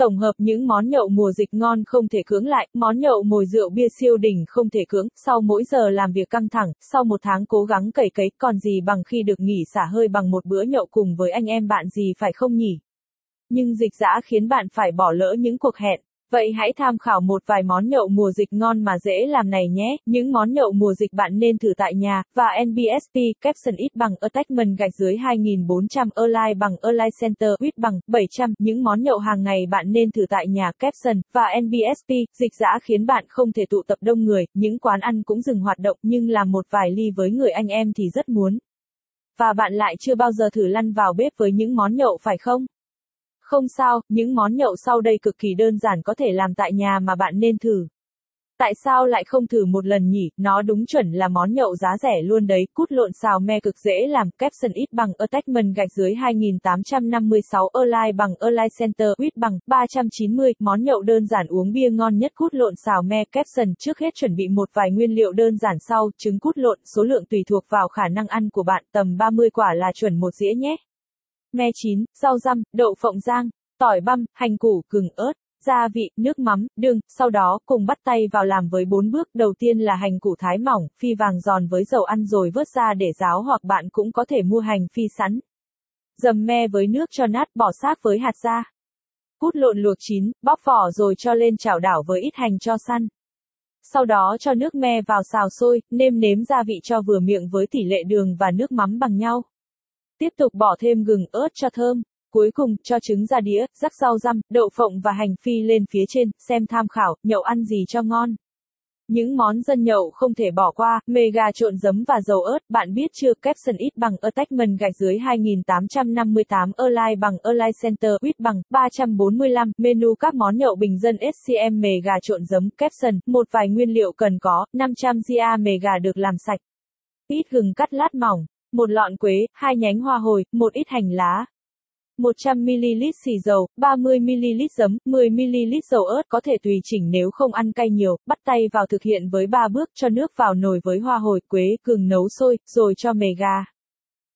Tổng hợp những món nhậu mùa dịch ngon không thể cưỡng lại, món nhậu mồi rượu bia siêu đỉnh không thể cưỡng, sau mỗi giờ làm việc căng thẳng, sau một tháng cố gắng cày cấy, còn gì bằng khi được nghỉ xả hơi bằng một bữa nhậu cùng với anh em bạn gì phải không nhỉ? Nhưng dịch dã khiến bạn phải bỏ lỡ những cuộc hẹn. Vậy hãy tham khảo một vài món nhậu mùa dịch ngon mà dễ làm này nhé. Những món nhậu mùa dịch bạn nên thử tại nhà, và NBSP, Capson ít bằng attachment gạch dưới 2400, align bằng align center, ít bằng 700. Những món nhậu hàng ngày bạn nên thử tại nhà, Capson, và NBSP, dịch giã khiến bạn không thể tụ tập đông người, những quán ăn cũng dừng hoạt động, nhưng làm một vài ly với người anh em thì rất muốn. Và bạn lại chưa bao giờ thử lăn vào bếp với những món nhậu phải không? Không sao, những món nhậu sau đây cực kỳ đơn giản có thể làm tại nhà mà bạn nên thử. Tại sao lại không thử một lần nhỉ, nó đúng chuẩn là món nhậu giá rẻ luôn đấy, cút lộn xào me cực dễ làm, caption ít bằng attachment gạch dưới 2856 online bằng online center ít bằng 390, món nhậu đơn giản uống bia ngon nhất cút lộn xào me, caption trước hết chuẩn bị một vài nguyên liệu đơn giản sau, trứng cút lộn, số lượng tùy thuộc vào khả năng ăn của bạn, tầm 30 quả là chuẩn một dĩa nhé me chín, rau răm, đậu phộng rang, tỏi băm, hành củ, gừng ớt, gia vị, nước mắm, đường, sau đó cùng bắt tay vào làm với bốn bước. Đầu tiên là hành củ thái mỏng, phi vàng giòn với dầu ăn rồi vớt ra để ráo hoặc bạn cũng có thể mua hành phi sẵn. Dầm me với nước cho nát bỏ xác với hạt da. Cút lộn luộc chín, bóc vỏ rồi cho lên chảo đảo với ít hành cho săn. Sau đó cho nước me vào xào sôi, nêm nếm gia vị cho vừa miệng với tỷ lệ đường và nước mắm bằng nhau. Tiếp tục bỏ thêm gừng ớt cho thơm. Cuối cùng, cho trứng ra đĩa, rắc rau răm, đậu phộng và hành phi lên phía trên, xem tham khảo, nhậu ăn gì cho ngon. Những món dân nhậu không thể bỏ qua, mega trộn giấm và dầu ớt, bạn biết chưa, caption ít bằng attachment gạch dưới 2858, align bằng align center, ít bằng 345, menu các món nhậu bình dân SCM mega trộn giấm, caption, một vài nguyên liệu cần có, 500 gia mega được làm sạch. Ít gừng cắt lát mỏng, một lọn quế, hai nhánh hoa hồi, một ít hành lá. 100ml xì dầu, 30ml giấm, 10ml dầu ớt có thể tùy chỉnh nếu không ăn cay nhiều, bắt tay vào thực hiện với 3 bước cho nước vào nồi với hoa hồi, quế, gừng nấu sôi, rồi cho mề gà.